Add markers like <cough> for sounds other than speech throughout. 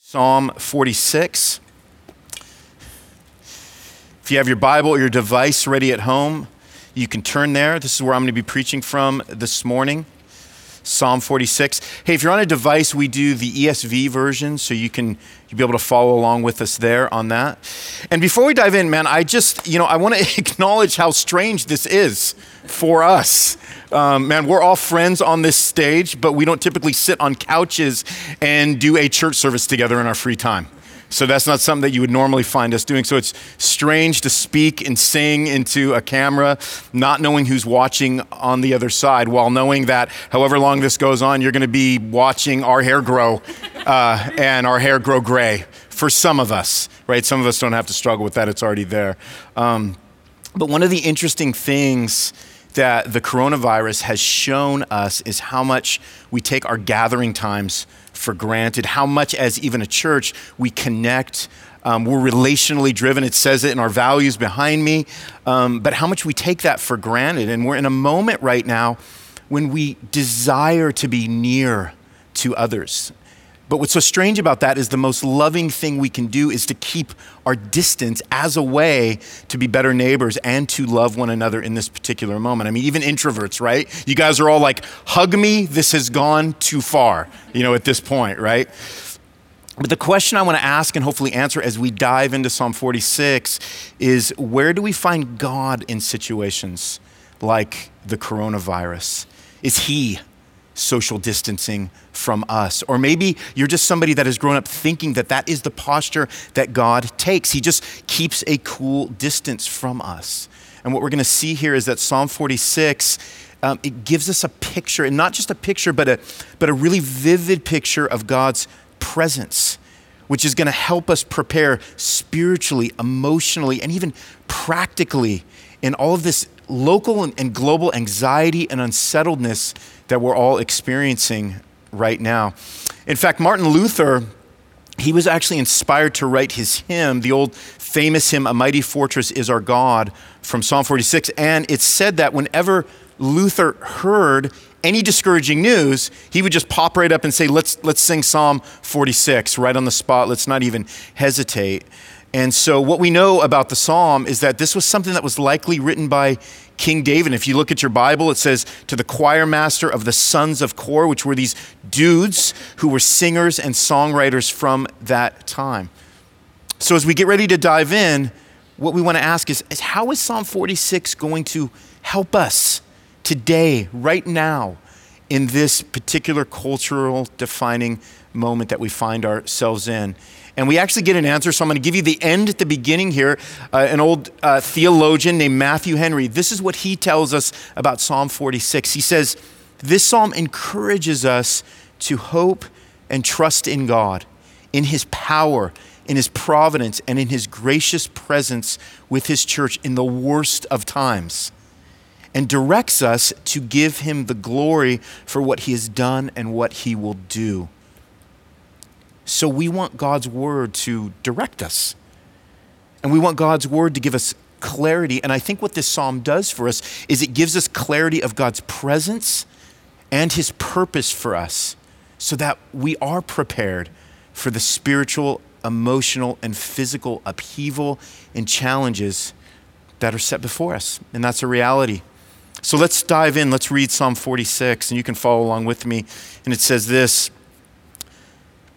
Psalm 46. If you have your Bible or your device ready at home, you can turn there. This is where I'm going to be preaching from this morning. Psalm 46. Hey, if you're on a device, we do the ESV version, so you can you'll be able to follow along with us there on that. And before we dive in, man, I just you know I want to <laughs> acknowledge how strange this is for us. Um, man, we're all friends on this stage, but we don't typically sit on couches and do a church service together in our free time. So that's not something that you would normally find us doing. So it's strange to speak and sing into a camera, not knowing who's watching on the other side, while knowing that however long this goes on, you're going to be watching our hair grow uh, and our hair grow gray for some of us, right? Some of us don't have to struggle with that, it's already there. Um, but one of the interesting things that the coronavirus has shown us is how much we take our gathering times for granted, how much, as even a church, we connect. Um, we're relationally driven. It says it in our values behind me, um, but how much we take that for granted. And we're in a moment right now when we desire to be near to others. But what's so strange about that is the most loving thing we can do is to keep our distance as a way to be better neighbors and to love one another in this particular moment. I mean, even introverts, right? You guys are all like, hug me, this has gone too far, you know, at this point, right? But the question I want to ask and hopefully answer as we dive into Psalm 46 is where do we find God in situations like the coronavirus? Is He social distancing from us. Or maybe you're just somebody that has grown up thinking that that is the posture that God takes. He just keeps a cool distance from us. And what we're going to see here is that Psalm 46 um, it gives us a picture, and not just a picture, but a but a really vivid picture of God's presence, which is going to help us prepare spiritually, emotionally, and even practically in all of this local and global anxiety and unsettledness that we're all experiencing right now. In fact, Martin Luther, he was actually inspired to write his hymn, the old famous hymn, A Mighty Fortress is Our God, from Psalm 46. And it's said that whenever Luther heard any discouraging news, he would just pop right up and say, Let's, let's sing Psalm 46 right on the spot. Let's not even hesitate. And so, what we know about the psalm is that this was something that was likely written by King David. If you look at your Bible, it says to the choir master of the sons of Korah, which were these dudes who were singers and songwriters from that time. So, as we get ready to dive in, what we want to ask is, is how is Psalm 46 going to help us today, right now, in this particular cultural defining moment that we find ourselves in? And we actually get an answer. So I'm going to give you the end at the beginning here. Uh, an old uh, theologian named Matthew Henry, this is what he tells us about Psalm 46. He says, This psalm encourages us to hope and trust in God, in his power, in his providence, and in his gracious presence with his church in the worst of times and directs us to give him the glory for what he has done and what he will do. So we want God's word to direct us. And we want God's word to give us clarity. And I think what this psalm does for us is it gives us clarity of God's presence and his purpose for us so that we are prepared for the spiritual, emotional, and physical upheaval and challenges that are set before us. And that's a reality. So let's dive in. Let's read Psalm 46, and you can follow along with me. And it says this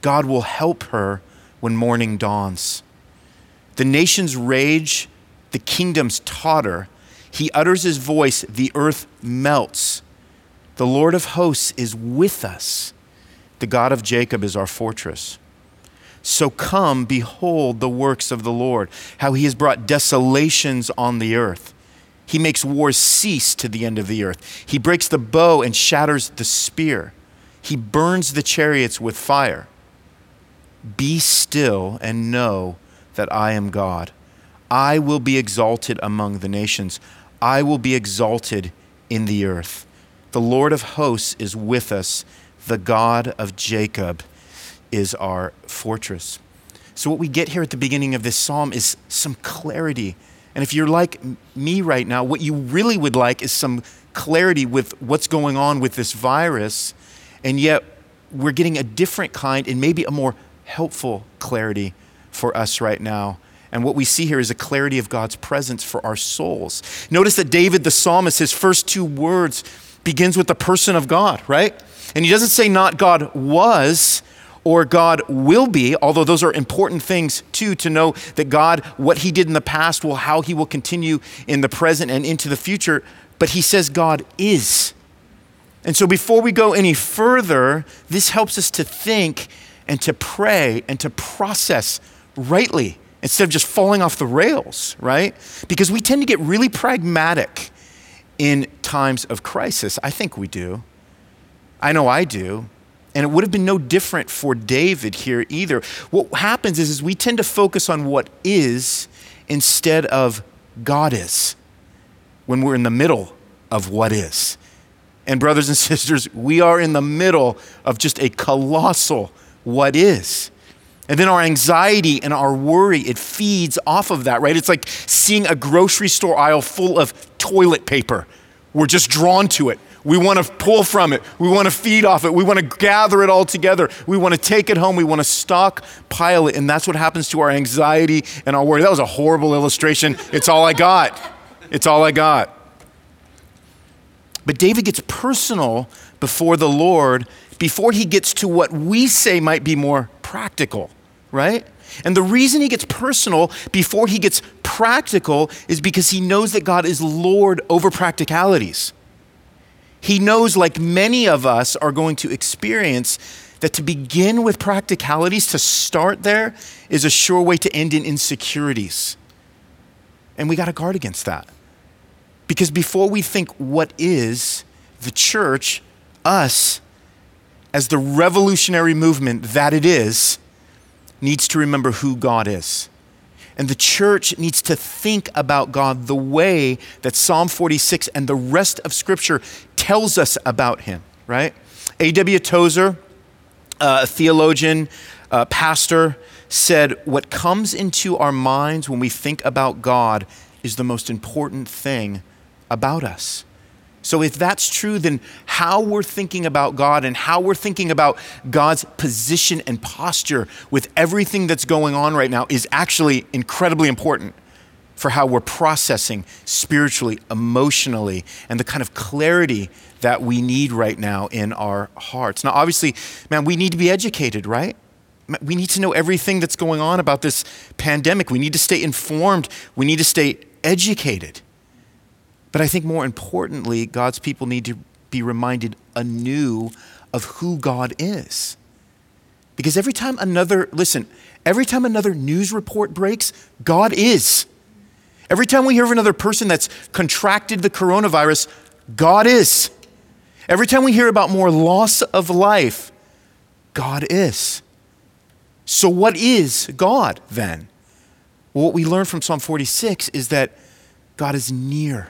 God will help her when morning dawns. The nations rage, the kingdoms totter. He utters his voice, the earth melts. The Lord of hosts is with us. The God of Jacob is our fortress. So come, behold the works of the Lord, how he has brought desolations on the earth. He makes wars cease to the end of the earth. He breaks the bow and shatters the spear. He burns the chariots with fire. Be still and know that I am God. I will be exalted among the nations. I will be exalted in the earth. The Lord of hosts is with us. The God of Jacob is our fortress. So, what we get here at the beginning of this psalm is some clarity. And if you're like me right now, what you really would like is some clarity with what's going on with this virus. And yet, we're getting a different kind and maybe a more helpful clarity for us right now. And what we see here is a clarity of God's presence for our souls. Notice that David, the psalmist, his first two words begins with the person of God, right? And he doesn't say not God was, or God will be, although those are important things too, to know that God, what He did in the past, will how He will continue in the present and into the future. But He says God is. And so before we go any further, this helps us to think and to pray and to process rightly instead of just falling off the rails, right? Because we tend to get really pragmatic in times of crisis. I think we do. I know I do. And it would have been no different for David here either. What happens is, is we tend to focus on what is instead of God is when we're in the middle of what is. And, brothers and <laughs> sisters, we are in the middle of just a colossal what is. And then our anxiety and our worry, it feeds off of that, right? It's like seeing a grocery store aisle full of toilet paper. We're just drawn to it. We want to pull from it. We want to feed off it. We want to gather it all together. We want to take it home. We want to stockpile it. And that's what happens to our anxiety and our worry. That was a horrible illustration. It's all I got. It's all I got. But David gets personal before the Lord before he gets to what we say might be more practical, right? And the reason he gets personal before he gets practical is because he knows that God is Lord over practicalities. He knows, like many of us are going to experience, that to begin with practicalities, to start there, is a sure way to end in insecurities. And we got to guard against that. Because before we think what is, the church, us, as the revolutionary movement that it is, needs to remember who God is. And the church needs to think about God the way that Psalm 46 and the rest of Scripture tells us about him, right? A.W. Tozer, uh, a theologian, uh, pastor, said, What comes into our minds when we think about God is the most important thing about us. So, if that's true, then how we're thinking about God and how we're thinking about God's position and posture with everything that's going on right now is actually incredibly important for how we're processing spiritually, emotionally, and the kind of clarity that we need right now in our hearts. Now, obviously, man, we need to be educated, right? We need to know everything that's going on about this pandemic. We need to stay informed. We need to stay educated. But I think more importantly, God's people need to be reminded anew of who God is. Because every time another, listen, every time another news report breaks, God is. Every time we hear of another person that's contracted the coronavirus, God is. Every time we hear about more loss of life, God is. So, what is God then? Well, what we learn from Psalm 46 is that God is near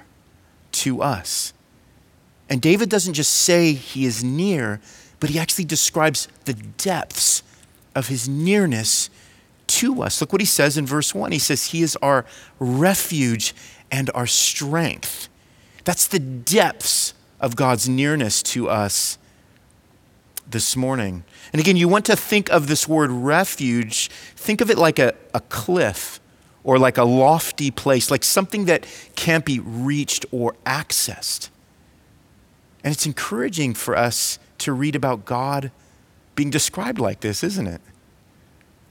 to us. And David doesn't just say he is near, but he actually describes the depths of his nearness to us. Look what he says in verse 1. He says, He is our refuge and our strength. That's the depths of God's nearness to us this morning. And again, you want to think of this word refuge, think of it like a, a cliff or like a lofty place, like something that can't be reached or accessed. And it's encouraging for us to read about God being described like this, isn't it?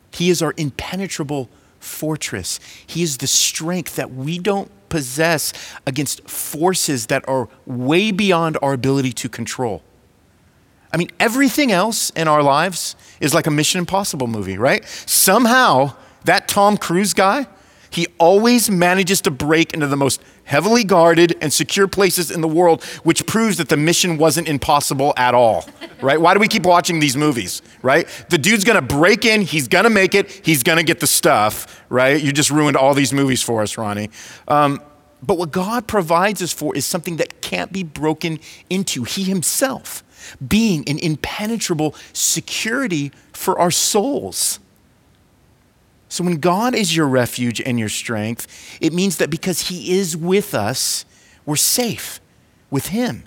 He is our impenetrable fortress. He is the strength that we don't possess against forces that are way beyond our ability to control. I mean, everything else in our lives is like a Mission Impossible movie, right? Somehow, that Tom Cruise guy He always manages to break into the most heavily guarded and secure places in the world, which proves that the mission wasn't impossible at all, right? Why do we keep watching these movies, right? The dude's gonna break in, he's gonna make it, he's gonna get the stuff, right? You just ruined all these movies for us, Ronnie. Um, but what God provides us for is something that can't be broken into. He Himself being an impenetrable security for our souls. So, when God is your refuge and your strength, it means that because He is with us, we're safe with Him.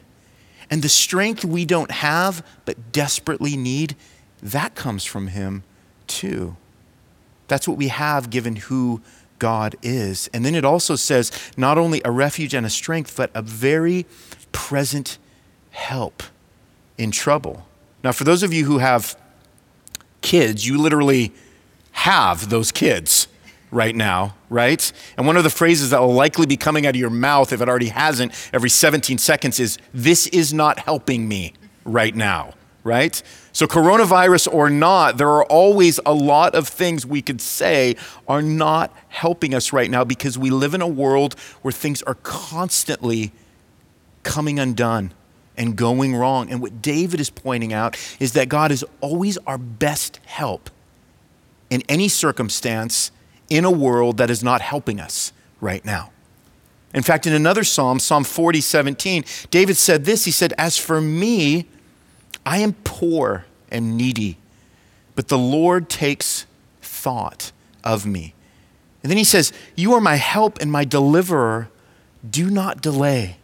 And the strength we don't have but desperately need, that comes from Him too. That's what we have given who God is. And then it also says not only a refuge and a strength, but a very present help in trouble. Now, for those of you who have kids, you literally have those kids right now, right? And one of the phrases that will likely be coming out of your mouth, if it already hasn't, every 17 seconds is, This is not helping me right now, right? So, coronavirus or not, there are always a lot of things we could say are not helping us right now because we live in a world where things are constantly coming undone and going wrong. And what David is pointing out is that God is always our best help in any circumstance in a world that is not helping us right now. In fact, in another psalm, Psalm 40, 17, David said this He said, As for me, I am poor and needy, but the Lord takes thought of me. And then he says, You are my help and my deliverer. Do not delay,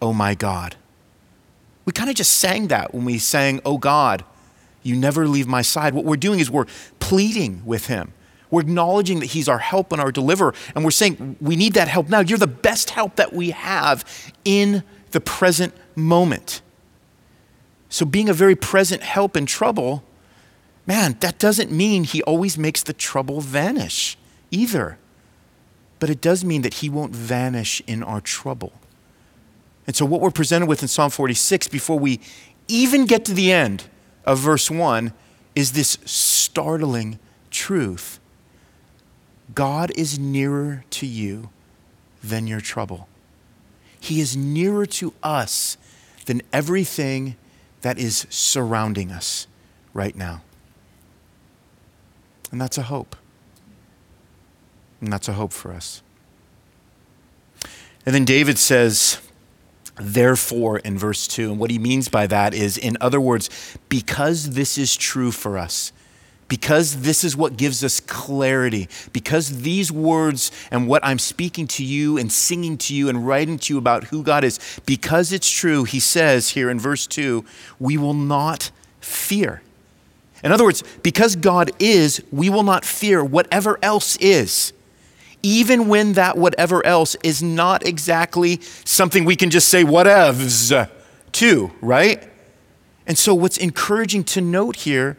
O my God. We kind of just sang that when we sang, Oh God, you never leave my side. What we're doing is we're pleading with Him. We're acknowledging that He's our help and our deliverer. And we're saying, We need that help now. You're the best help that we have in the present moment. So, being a very present help in trouble, man, that doesn't mean He always makes the trouble vanish either. But it does mean that He won't vanish in our trouble. And so, what we're presented with in Psalm 46, before we even get to the end, of verse 1 is this startling truth God is nearer to you than your trouble. He is nearer to us than everything that is surrounding us right now. And that's a hope. And that's a hope for us. And then David says, therefore in verse 2. And what he means by that is, in other words, because this is true for us, because this is what gives us clarity, because these words and what I'm speaking to you and singing to you and writing to you about who God is, because it's true, he says here in verse 2, we will not fear. In other words, because God is, we will not fear whatever else is even when that whatever else is not exactly something we can just say whatevs to, right? And so, what's encouraging to note here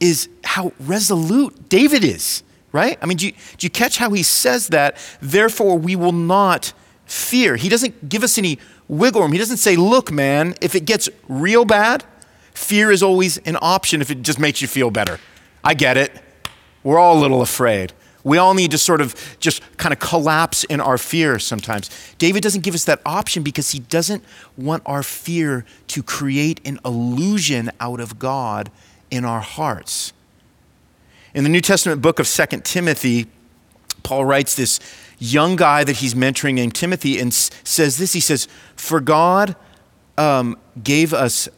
is how resolute David is, right? I mean, do you, do you catch how he says that? Therefore, we will not fear. He doesn't give us any wiggle room. He doesn't say, look, man, if it gets real bad, fear is always an option if it just makes you feel better. I get it. We're all a little afraid. We all need to sort of just kind of collapse in our fear sometimes. David doesn't give us that option because he doesn't want our fear to create an illusion out of God in our hearts. In the New Testament book of Second Timothy, Paul writes this young guy that he's mentoring named Timothy and says this He says, For God um, gave us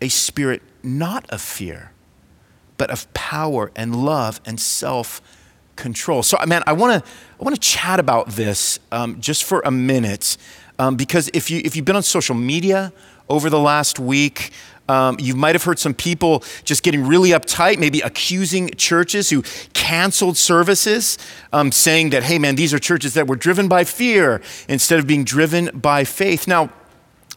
a spirit not of fear, but of power and love and self control. So, man, I want to I want to chat about this um, just for a minute um, because if you if you've been on social media over the last week. Um, you might have heard some people just getting really uptight, maybe accusing churches who canceled services, um, saying that, hey, man, these are churches that were driven by fear instead of being driven by faith. Now,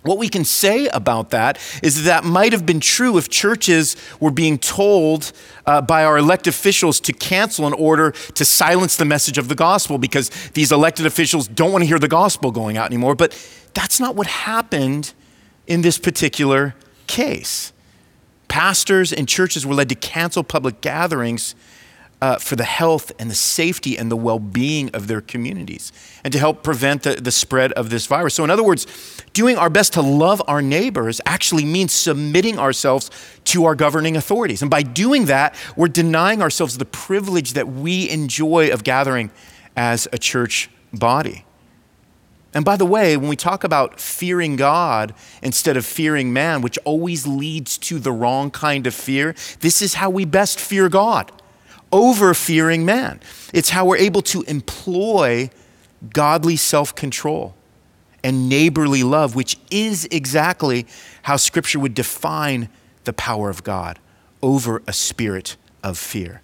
what we can say about that is that, that might have been true if churches were being told uh, by our elected officials to cancel in order to silence the message of the gospel because these elected officials don't want to hear the gospel going out anymore. But that's not what happened in this particular case. Pastors and churches were led to cancel public gatherings uh, for the health and the safety and the well being of their communities and to help prevent the, the spread of this virus. So, in other words, doing our best to love our neighbors actually means submitting ourselves to our governing authorities. And by doing that, we're denying ourselves the privilege that we enjoy of gathering as a church body. And by the way, when we talk about fearing God instead of fearing man, which always leads to the wrong kind of fear, this is how we best fear God over fearing man. It's how we're able to employ godly self control and neighborly love, which is exactly how Scripture would define the power of God over a spirit of fear.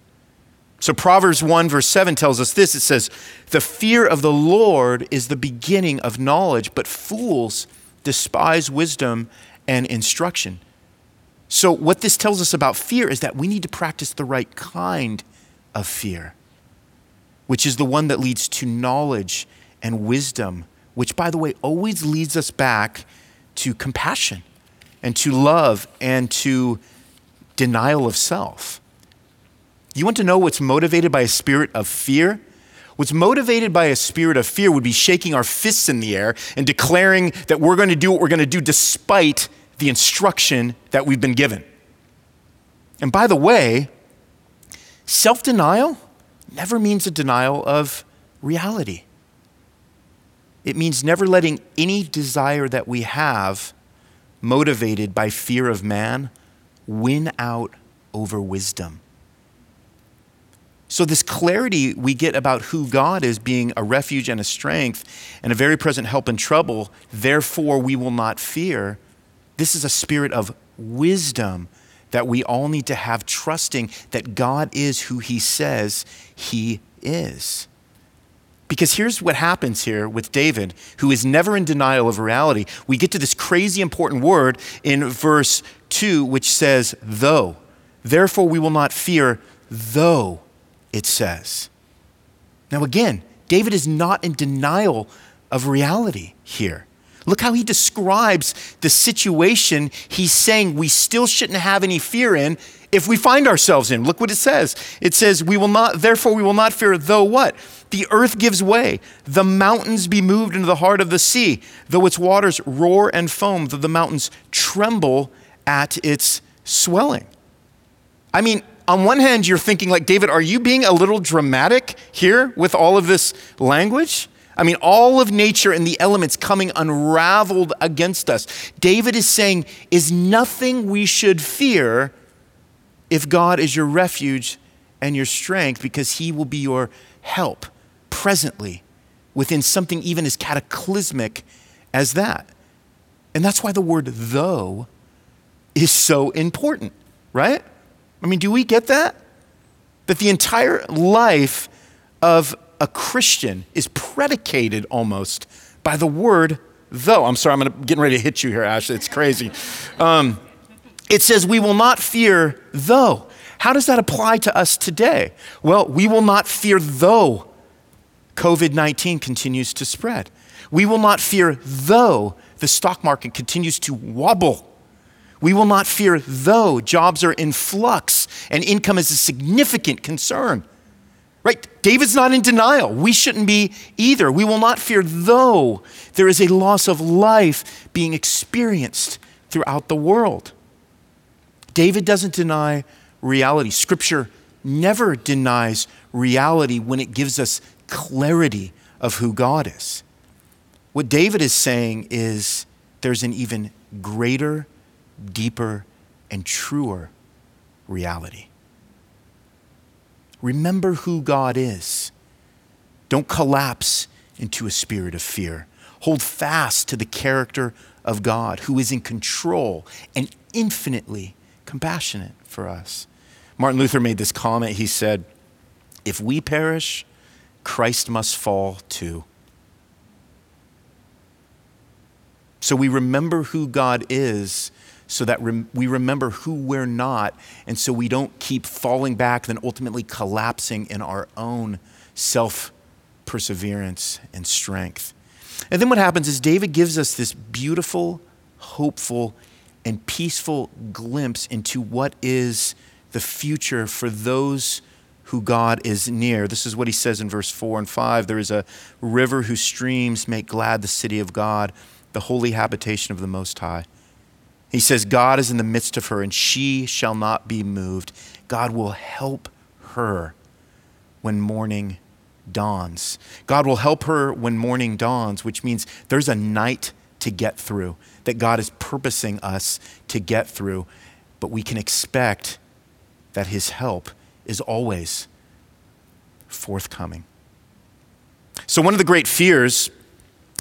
So, Proverbs 1, verse 7 tells us this it says, The fear of the Lord is the beginning of knowledge, but fools despise wisdom and instruction. So, what this tells us about fear is that we need to practice the right kind of fear, which is the one that leads to knowledge and wisdom, which, by the way, always leads us back to compassion and to love and to denial of self. You want to know what's motivated by a spirit of fear? What's motivated by a spirit of fear would be shaking our fists in the air and declaring that we're going to do what we're going to do despite the instruction that we've been given. And by the way, self denial never means a denial of reality. It means never letting any desire that we have, motivated by fear of man, win out over wisdom. So, this clarity we get about who God is being a refuge and a strength and a very present help in trouble, therefore we will not fear. This is a spirit of wisdom that we all need to have, trusting that God is who He says He is. Because here's what happens here with David, who is never in denial of reality. We get to this crazy important word in verse 2, which says, though. Therefore, we will not fear, though it says. Now, again, David is not in denial of reality here. Look how he describes the situation he's saying we still shouldn't have any fear in if we find ourselves in. Look what it says. It says, We will not, therefore, we will not fear, though what? The earth gives way, the mountains be moved into the heart of the sea, though its waters roar and foam, though the mountains tremble at its swelling. I mean, on one hand, you're thinking, like, David, are you being a little dramatic here with all of this language? I mean, all of nature and the elements coming unraveled against us. David is saying, is nothing we should fear if God is your refuge and your strength, because he will be your help presently within something even as cataclysmic as that. And that's why the word though is so important, right? I mean, do we get that? That the entire life of a Christian is predicated almost by the word though. I'm sorry, I'm getting ready to hit you here, Ashley. It's crazy. Um, it says, We will not fear though. How does that apply to us today? Well, we will not fear though COVID 19 continues to spread. We will not fear though the stock market continues to wobble. We will not fear though jobs are in flux and income is a significant concern. Right? David's not in denial. We shouldn't be either. We will not fear though there is a loss of life being experienced throughout the world. David doesn't deny reality. Scripture never denies reality when it gives us clarity of who God is. What David is saying is there's an even greater deeper, and truer reality. Remember who God is. Don't collapse into a spirit of fear. Hold fast to the character of God who is in control and infinitely compassionate for us. Martin Luther made this comment. He said, If we perish, Christ must fall too. So we remember who God is so that rem- we remember who we're not, and so we don't keep falling back, then ultimately collapsing in our own self perseverance and strength. And then what happens is David gives us this beautiful, hopeful, and peaceful glimpse into what is the future for those who God is near. This is what he says in verse 4 and 5. There is a river whose streams make glad the city of God, the holy habitation of the Most High. He says, God is in the midst of her, and she shall not be moved. God will help her when morning dawns. God will help her when morning dawns, which means there's a night to get through that God is purposing us to get through. But we can expect that His help is always forthcoming. So, one of the great fears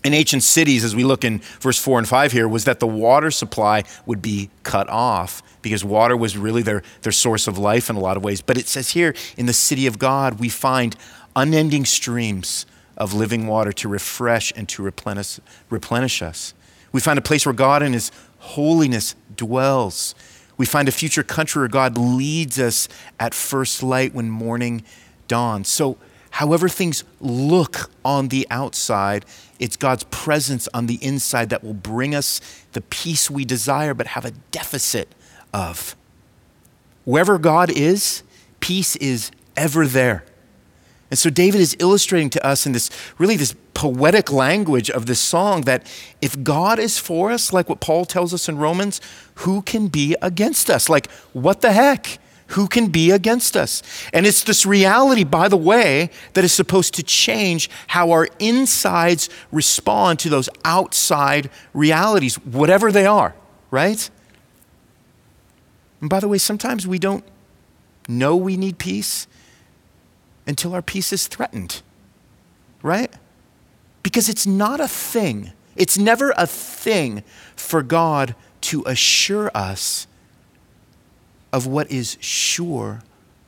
in ancient cities, as we look in verse 4 and 5 here, was that the water supply would be cut off because water was really their, their source of life in a lot of ways. But it says here in the city of God, we find unending streams of living water to refresh and to replenish, replenish us. We find a place where God in His holiness dwells. We find a future country where God leads us at first light when morning dawns. So, however things look on the outside, it's God's presence on the inside that will bring us the peace we desire but have a deficit of. Wherever God is, peace is ever there. And so David is illustrating to us in this really this poetic language of this song that if God is for us, like what Paul tells us in Romans, who can be against us? Like, what the heck? Who can be against us? And it's this reality, by the way, that is supposed to change how our insides respond to those outside realities, whatever they are, right? And by the way, sometimes we don't know we need peace until our peace is threatened, right? Because it's not a thing, it's never a thing for God to assure us of what is sure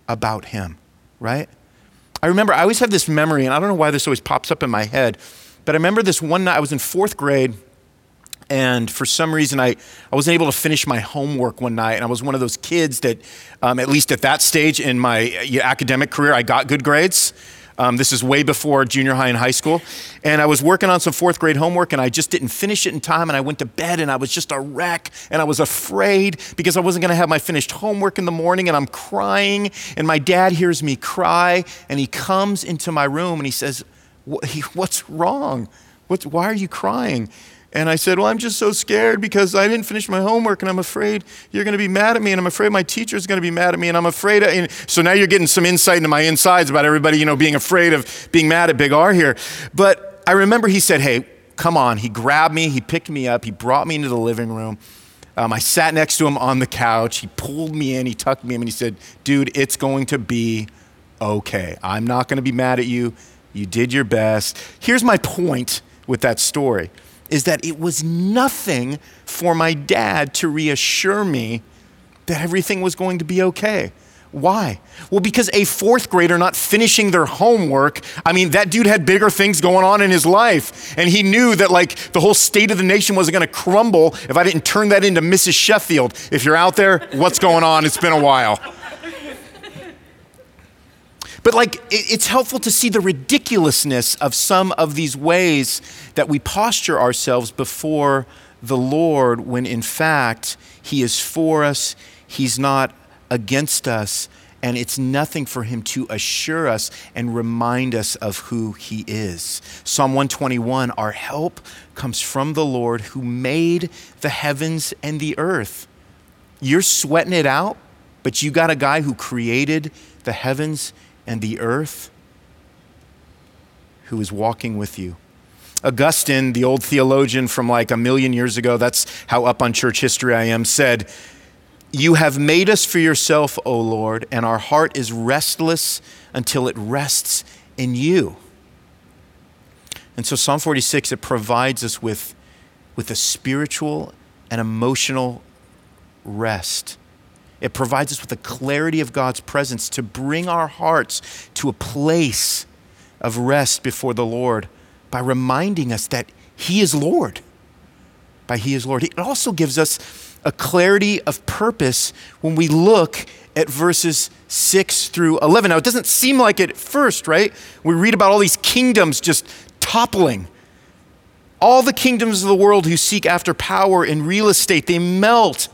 about Him, right? I remember, I always have this memory, and I don't know why this always pops up in my head, but I remember this one night, I was in fourth grade and for some reason I, I wasn't able to finish my homework one night and i was one of those kids that um, at least at that stage in my uh, academic career i got good grades um, this is way before junior high and high school. And i was working on some fourth grade homework and i just didn't finish it in time and i went to bed and i was just a wreck and i was afraid because i wasn't going to have my finished homework in the morning and i'm crying and my dad hears me cry and he comes into my room and he says what's wrong? What's, why are you crying and I said, Well, I'm just so scared because I didn't finish my homework and I'm afraid you're going to be mad at me and I'm afraid my teacher's going to be mad at me and I'm afraid. And so now you're getting some insight into my insides about everybody, you know, being afraid of being mad at Big R here. But I remember he said, Hey, come on. He grabbed me, he picked me up, he brought me into the living room. Um, I sat next to him on the couch. He pulled me in, he tucked me in, and he said, Dude, it's going to be okay. I'm not going to be mad at you. You did your best. Here's my point with that story is that it was nothing for my dad to reassure me that everything was going to be okay. Why? Well, because a fourth grader not finishing their homework, I mean, that dude had bigger things going on in his life. And he knew that, like, the whole state of the nation wasn't going to crumble if I didn't turn that into Mrs. Sheffield. If you're out there, what's going on? It's been a while. But like, it's helpful to see the ridiculousness of some of these ways that we posture ourselves before the Lord when in fact He is for us, He's not against us, and it's nothing for Him to assure us and remind us of who He is. Psalm 121 Our help comes from the Lord who made the heavens and the earth. You're sweating it out, but you got a guy who created the heavens and the earth who is walking with you. Augustine, the old theologian from like a million years ago, that's how up on church history I am, said, You have made us for yourself, O Lord, and our heart is restless until it rests in you. And so Psalm 46, it provides us with, with a spiritual and emotional rest. It provides us with the clarity of God's presence to bring our hearts to a place of rest before the Lord by reminding us that He is Lord. By He is Lord. It also gives us a clarity of purpose when we look at verses 6 through 11. Now, it doesn't seem like it at first, right? We read about all these kingdoms just toppling. All the kingdoms of the world who seek after power in real estate, they melt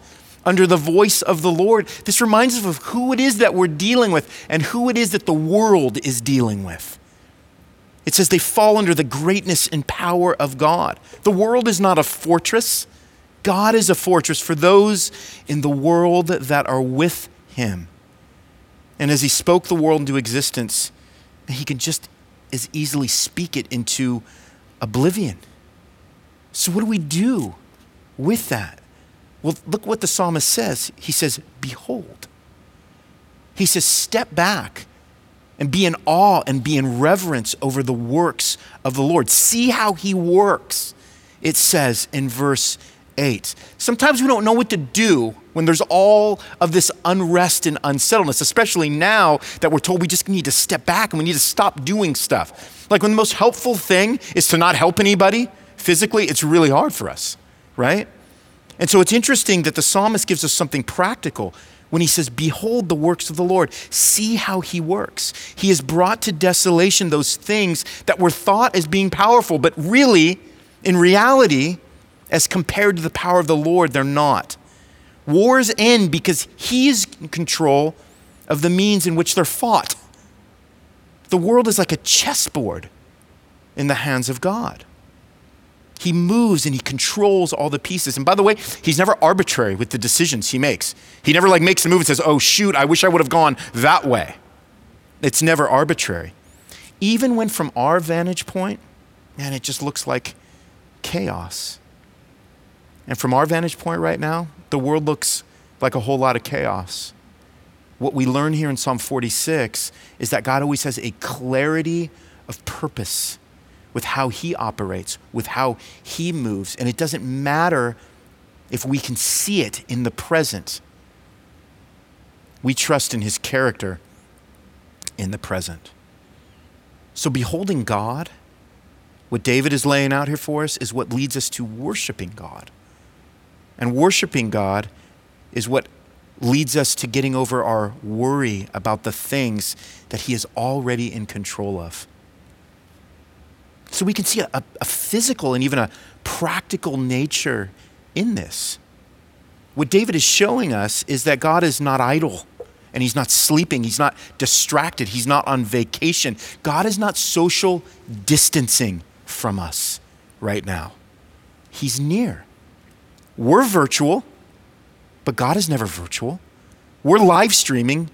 under the voice of the Lord. This reminds us of who it is that we're dealing with and who it is that the world is dealing with. It says they fall under the greatness and power of God. The world is not a fortress, God is a fortress for those in the world that are with Him. And as He spoke the world into existence, He can just as easily speak it into oblivion. So, what do we do with that? Well, look what the psalmist says. He says, Behold. He says, Step back and be in awe and be in reverence over the works of the Lord. See how he works, it says in verse 8. Sometimes we don't know what to do when there's all of this unrest and unsettledness, especially now that we're told we just need to step back and we need to stop doing stuff. Like when the most helpful thing is to not help anybody physically, it's really hard for us, right? And so it's interesting that the psalmist gives us something practical when he says, Behold the works of the Lord. See how he works. He has brought to desolation those things that were thought as being powerful, but really, in reality, as compared to the power of the Lord, they're not. Wars end because he is in control of the means in which they're fought. The world is like a chessboard in the hands of God. He moves and he controls all the pieces. And by the way, he's never arbitrary with the decisions he makes. He never like makes a move and says, "Oh shoot, I wish I would have gone that way." It's never arbitrary. Even when from our vantage point, man, it just looks like chaos. And from our vantage point right now, the world looks like a whole lot of chaos. What we learn here in Psalm 46 is that God always has a clarity of purpose with how he operates, with how he moves. And it doesn't matter if we can see it in the present. We trust in his character in the present. So, beholding God, what David is laying out here for us is what leads us to worshiping God. And worshiping God is what leads us to getting over our worry about the things that He is already in control of. So we can see a, a physical and even a practical nature in this. What David is showing us is that God is not idle and he's not sleeping, he's not distracted, he's not on vacation. God is not social distancing from us right now. He's near. We're virtual, but God is never virtual. We're live streaming,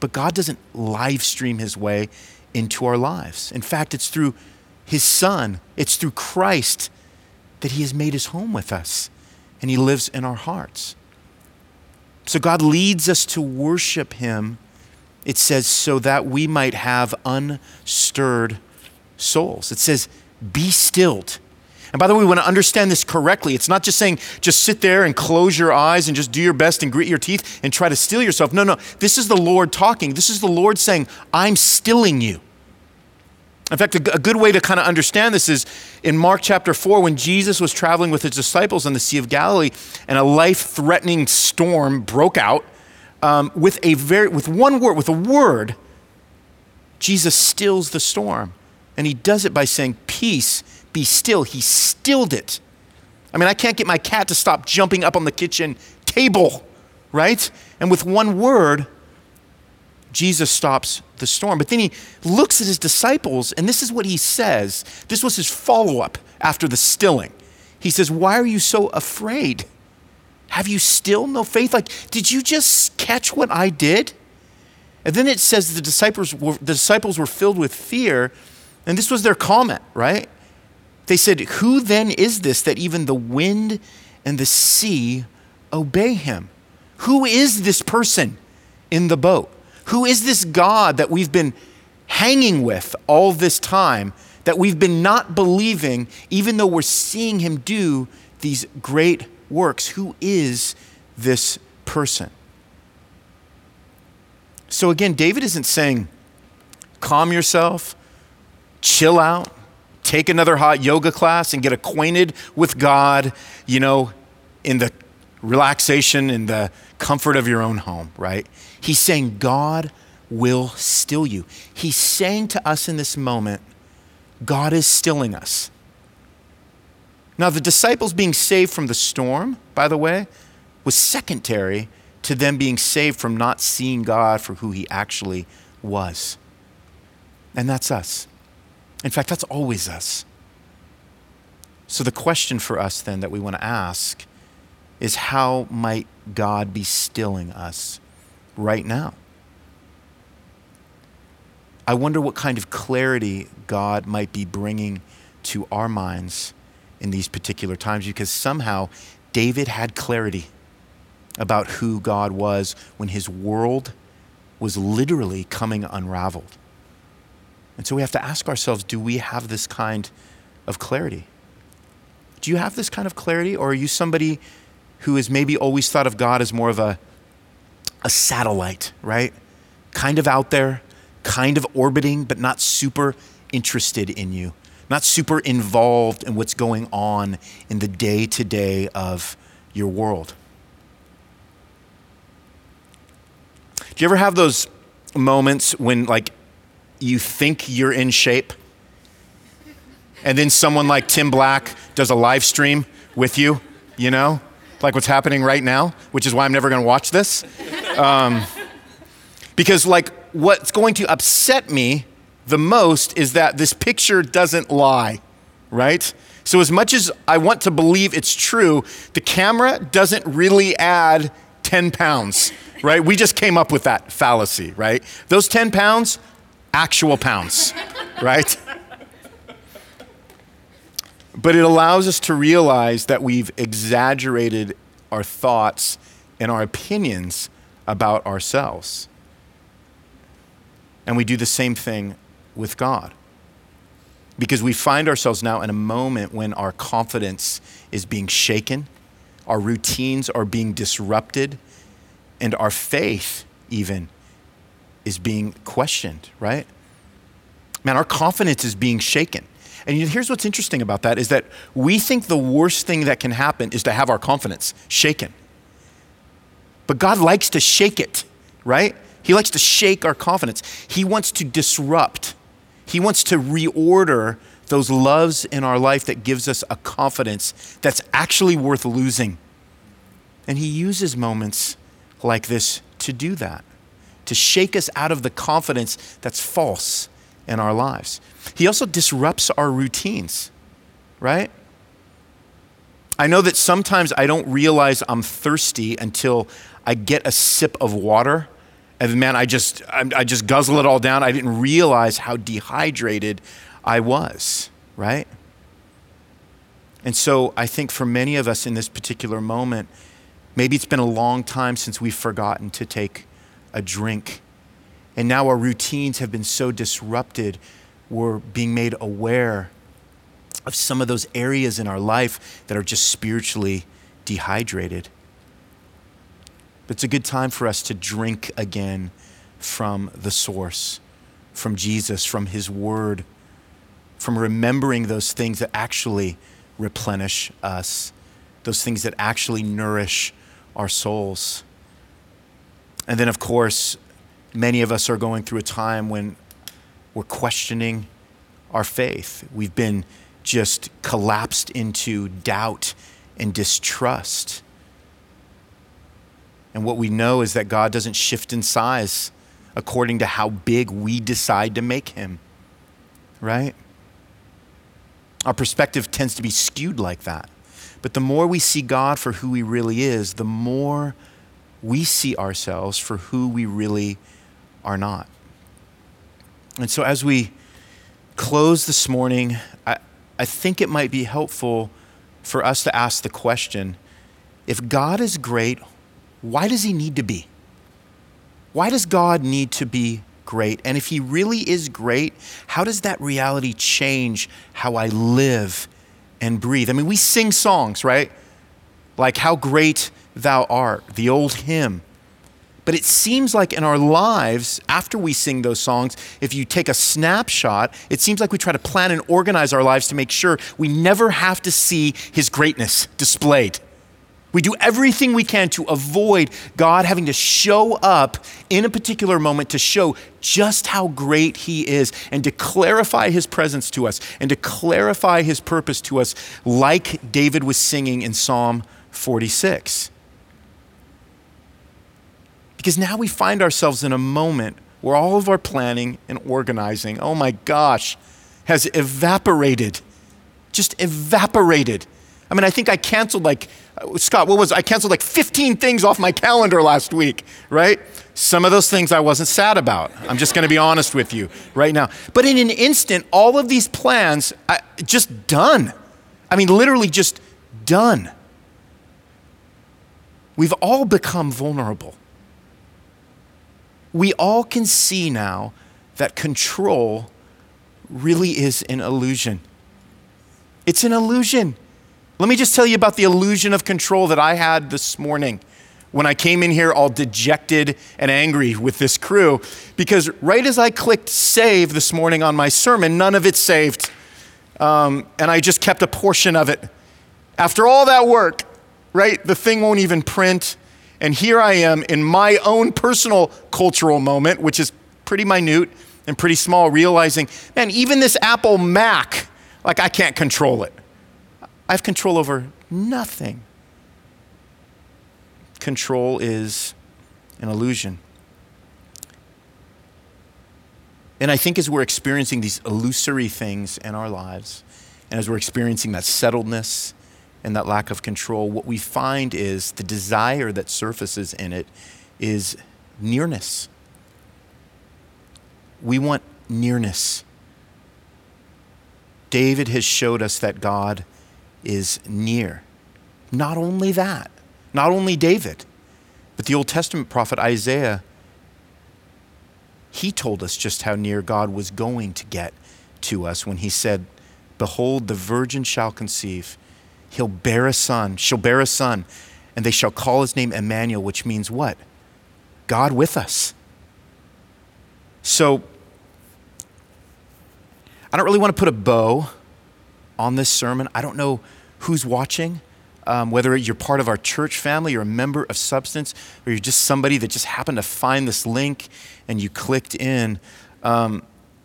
but God doesn't live stream his way into our lives. In fact, it's through his Son. It's through Christ that he has made his home with us and he lives in our hearts. So God leads us to worship him, it says, so that we might have unstirred souls. It says, be stilled. And by the way, we want to understand this correctly. It's not just saying just sit there and close your eyes and just do your best and grit your teeth and try to still yourself. No, no. This is the Lord talking. This is the Lord saying, I'm stilling you. In fact, a, good way to kind of understand this is in Mark chapter 4, when Jesus was traveling with his disciples on the Sea of Galilee and a life threatening storm broke out, um, with, a very, with one word, with a word, Jesus stills the storm. And he does it by saying, Peace, be still. He stilled it. I mean, I can't get my cat to stop jumping up on the kitchen table, right? And with one word, Jesus stops the storm. But then he looks at his disciples, and this is what he says. This was his follow up after the stilling. He says, Why are you so afraid? Have you still no faith? Like, did you just catch what I did? And then it says the disciples were, the disciples were filled with fear, and this was their comment, right? They said, Who then is this that even the wind and the sea obey him? Who is this person in the boat? Who is this God that we've been hanging with all this time, that we've been not believing, even though we're seeing him do these great works? Who is this person? So again, David isn't saying, calm yourself, chill out, take another hot yoga class and get acquainted with God, you know, in the relaxation and the comfort of your own home, right? He's saying, God will still you. He's saying to us in this moment, God is stilling us. Now, the disciples being saved from the storm, by the way, was secondary to them being saved from not seeing God for who he actually was. And that's us. In fact, that's always us. So, the question for us then that we want to ask is how might God be stilling us right now? I wonder what kind of clarity God might be bringing to our minds in these particular times because somehow David had clarity about who God was when his world was literally coming unraveled. And so we have to ask ourselves do we have this kind of clarity? Do you have this kind of clarity, or are you somebody who has maybe always thought of God as more of a, a satellite, right? Kind of out there, kind of orbiting, but not super interested in you, not super involved in what's going on in the day to day of your world. Do you ever have those moments when, like, you think you're in shape, and then someone like Tim Black does a live stream with you, you know, like what's happening right now, which is why I'm never going to watch this. Um, because, like, what's going to upset me the most is that this picture doesn't lie, right? So, as much as I want to believe it's true, the camera doesn't really add 10 pounds, right? We just came up with that fallacy, right? Those 10 pounds, actual pounds, <laughs> right? But it allows us to realize that we've exaggerated our thoughts and our opinions about ourselves. And we do the same thing with God. Because we find ourselves now in a moment when our confidence is being shaken, our routines are being disrupted, and our faith, even, is being questioned, right? Man, our confidence is being shaken. And here's what's interesting about that is that we think the worst thing that can happen is to have our confidence shaken. But God likes to shake it, right? He likes to shake our confidence. He wants to disrupt. He wants to reorder those loves in our life that gives us a confidence that's actually worth losing. And he uses moments like this to do that, to shake us out of the confidence that's false in our lives. He also disrupts our routines, right? I know that sometimes I don't realize I'm thirsty until I get a sip of water. And man, I just, I just guzzle it all down. I didn't realize how dehydrated I was, right? And so I think for many of us in this particular moment, maybe it's been a long time since we've forgotten to take a drink and now our routines have been so disrupted, we're being made aware of some of those areas in our life that are just spiritually dehydrated. But it's a good time for us to drink again from the source, from Jesus, from His Word, from remembering those things that actually replenish us, those things that actually nourish our souls. And then, of course, Many of us are going through a time when we're questioning our faith. We've been just collapsed into doubt and distrust. And what we know is that God doesn't shift in size according to how big we decide to make him, right? Our perspective tends to be skewed like that. But the more we see God for who he really is, the more we see ourselves for who we really are not. And so, as we close this morning, I think it might be helpful for us to ask the question if God is great, why does he need to be? Why does God need to be great? And if he really is great, how does that reality change how I live and breathe? I mean, we sing songs, right? Like, How Great Thou Art, the old hymn. But it seems like in our lives, after we sing those songs, if you take a snapshot, it seems like we try to plan and organize our lives to make sure we never have to see His greatness displayed. We do everything we can to avoid God having to show up in a particular moment to show just how great He is and to clarify His presence to us and to clarify His purpose to us, like David was singing in Psalm 46. Because now we find ourselves in a moment where all of our planning and organizing, oh my gosh, has evaporated. Just evaporated. I mean, I think I canceled like, uh, Scott, what was I canceled like 15 things off my calendar last week, right? Some of those things I wasn't sad about. I'm just going to be honest with you right now. But in an instant, all of these plans I, just done. I mean, literally just done. We've all become vulnerable. We all can see now that control really is an illusion. It's an illusion. Let me just tell you about the illusion of control that I had this morning when I came in here all dejected and angry with this crew because right as I clicked save this morning on my sermon, none of it saved. Um, and I just kept a portion of it. After all that work, right, the thing won't even print. And here I am in my own personal cultural moment, which is pretty minute and pretty small, realizing, man, even this Apple Mac, like I can't control it. I have control over nothing. Control is an illusion. And I think as we're experiencing these illusory things in our lives, and as we're experiencing that settledness and that lack of control, what we find is the desire that surfaces in it is nearness. We want nearness. David has showed us that God is near. Not only that, not only David, but the Old Testament prophet Isaiah, he told us just how near God was going to get to us when he said, Behold, the virgin shall conceive, he'll bear a son, she'll bear a son, and they shall call his name Emmanuel, which means what? God with us. So, I don't really want to put a bow on this sermon. I don't know who's watching, um, whether you're part of our church family, you're a member of Substance, or you're just somebody that just happened to find this link and you clicked in. Um,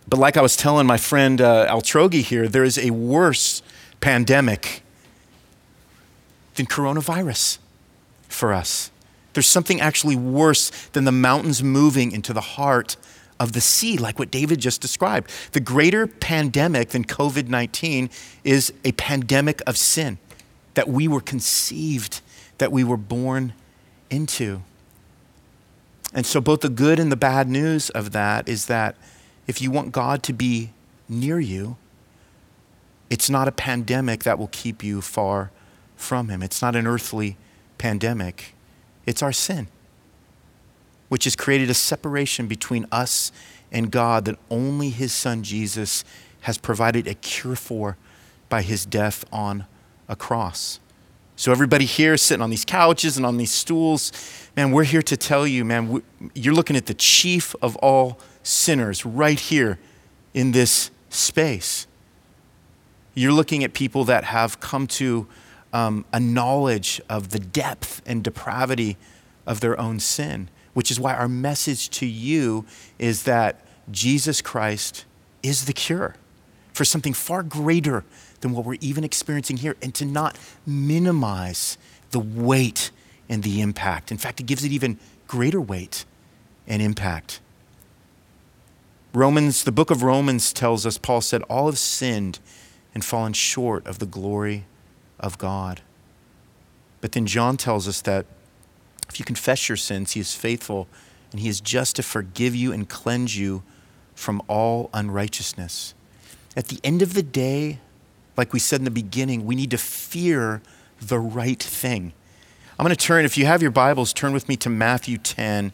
but like I was telling my friend uh, Altrogi here, there is a worse pandemic than coronavirus for us. There's something actually worse than the mountains moving into the heart of the sea, like what David just described. The greater pandemic than COVID 19 is a pandemic of sin that we were conceived, that we were born into. And so, both the good and the bad news of that is that if you want God to be near you, it's not a pandemic that will keep you far from Him. It's not an earthly pandemic, it's our sin which has created a separation between us and God that only his son Jesus has provided a cure for by his death on a cross. So, everybody here sitting on these couches and on these stools, man, we're here to tell you, man, you're looking at the chief of all sinners right here in this space. You're looking at people that have come to um, a knowledge of the depth and depravity of their own sin which is why our message to you is that Jesus Christ is the cure for something far greater than what we're even experiencing here, and to not minimize the weight and the impact. In fact, it gives it even greater weight and impact. Romans, the book of Romans tells us, Paul said, all have sinned and fallen short of the glory of God. But then John tells us that if you confess your sins, He is faithful and He is just to forgive you and cleanse you from all unrighteousness. At the end of the day, like we said in the beginning, we need to fear the right thing. I'm going to turn, if you have your Bibles, turn with me to Matthew 10.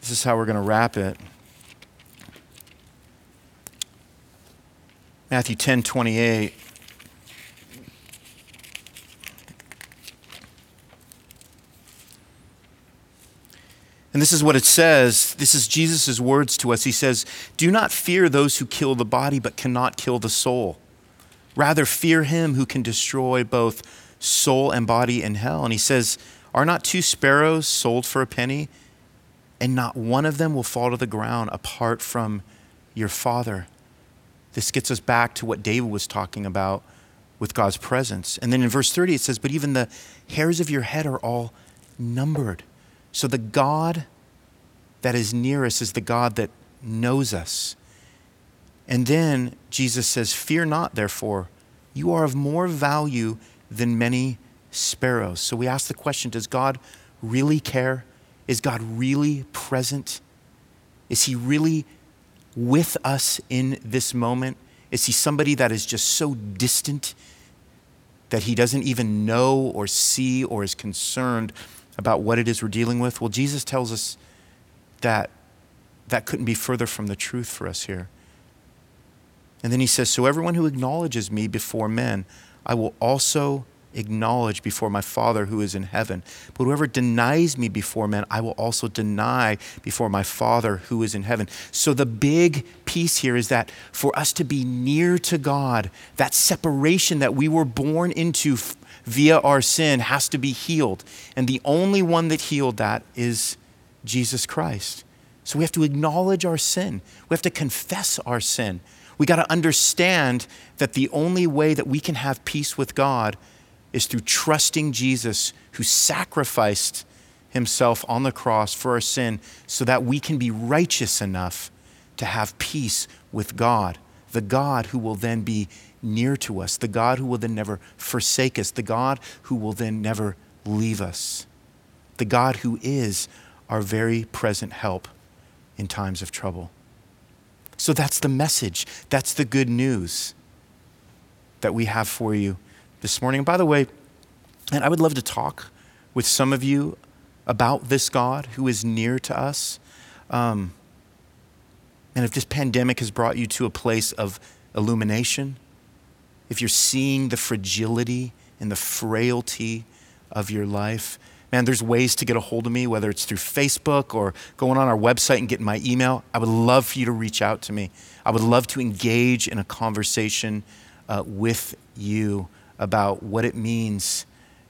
This is how we're going to wrap it. Matthew 10 28. And this is what it says. This is Jesus' words to us. He says, Do not fear those who kill the body but cannot kill the soul. Rather, fear him who can destroy both soul and body in hell. And he says, Are not two sparrows sold for a penny? And not one of them will fall to the ground apart from your Father. This gets us back to what David was talking about with God's presence. And then in verse 30, it says, But even the hairs of your head are all numbered. So the God that is near us is the God that knows us. And then Jesus says, Fear not, therefore, you are of more value than many sparrows. So we ask the question Does God really care? Is God really present? Is He really with us in this moment? Is He somebody that is just so distant that He doesn't even know or see or is concerned about what it is we're dealing with? Well, Jesus tells us that that couldn't be further from the truth for us here. And then he says, So everyone who acknowledges me before men, I will also acknowledge before my Father who is in heaven. But whoever denies me before men, I will also deny before my Father who is in heaven. So the big piece here is that for us to be near to God, that separation that we were born into via our sin has to be healed. And the only one that healed that is Jesus Christ. So we have to acknowledge our sin, we have to confess our sin. We got to understand that the only way that we can have peace with God is through trusting Jesus who sacrificed himself on the cross for our sin so that we can be righteous enough to have peace with God, the God who will then be near to us, the God who will then never forsake us, the God who will then never leave us, the God who is our very present help in times of trouble. So that's the message. That's the good news that we have for you this morning. By the way, and I would love to talk with some of you about this God who is near to us. Um, and if this pandemic has brought you to a place of illumination, if you're seeing the fragility and the frailty of your life, man, there's ways to get a hold of me, whether it's through Facebook or going on our website and getting my email. I would love for you to reach out to me. I would love to engage in a conversation uh, with you about what it means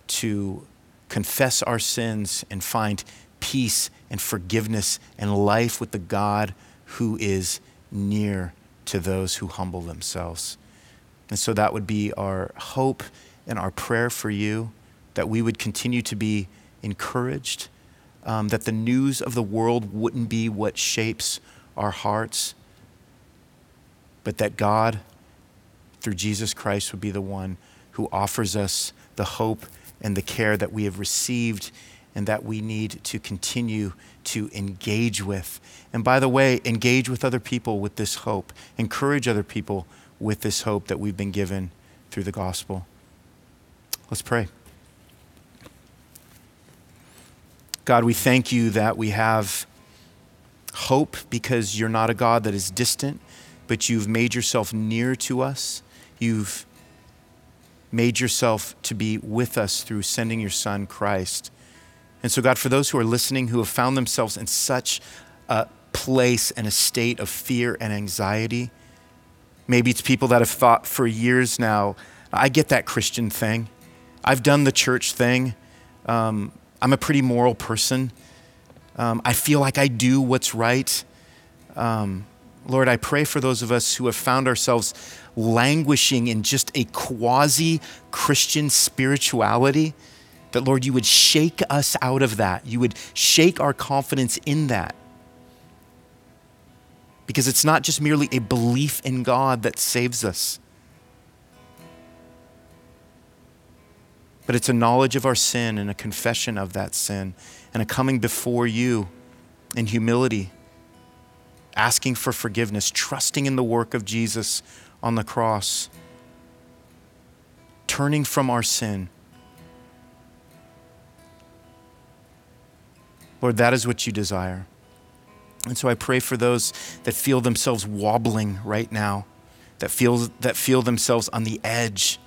to confess our sins and find peace and forgiveness and life with the God who is near to those who humble themselves. And so that would be our hope and our prayer for you that we would continue to be encouraged, um, that the news of the world wouldn't be what shapes our hearts, but that God, through Jesus Christ, would be the one who offers us the hope and the care that we have received and that we need to continue to engage with. And by the way, engage with other people with this hope, encourage other people with this hope that we've been given through the gospel. Let's pray. God, we thank you that we have hope because you're not a God that is distant, but you've made yourself near to us. You've made yourself to be with us through sending your Son, Christ. And so, God, for those who are listening who have found themselves in such a place and a state of fear and anxiety, maybe it's people that have thought for years now, I get that Christian thing. I've done the church thing. Um, I'm a pretty moral person. Um, I feel like I do what's right. Um, Lord, I pray for those of us who have found ourselves languishing in just a quasi Christian spirituality, that, Lord, you would shake us out of that. You would shake our confidence in that. Because it's not just merely a belief in God that saves us. but it's a knowledge of our sin and a confession of that sin and a coming before you in humility, asking for forgiveness, trusting in the work of Jesus on the cross, turning from our sin. Lord, that is what you desire. And so I pray for those that feel themselves wobbling right now, that feel, that feel themselves on the edge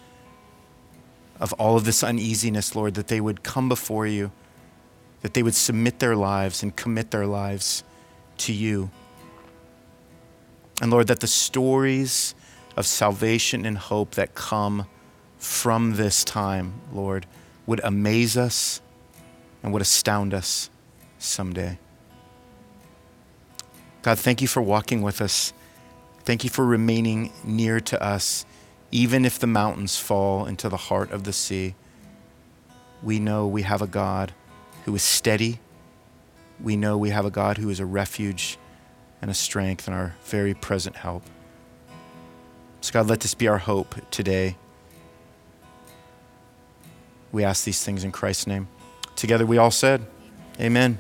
of all of this uneasiness, Lord, that they would come before you, that they would submit their lives and commit their lives to you. And Lord, that the stories of salvation and hope that come from this time, Lord, would amaze us and would astound us someday. God, thank you for walking with us. Thank you for remaining near to us even if the mountains fall into the heart of the sea, we know we have a God who is steady, we know we have a God who is a refuge and a strength and our very present help. So, God, let this be our hope today. We ask these things in Christ's name. Together we all said, Amen.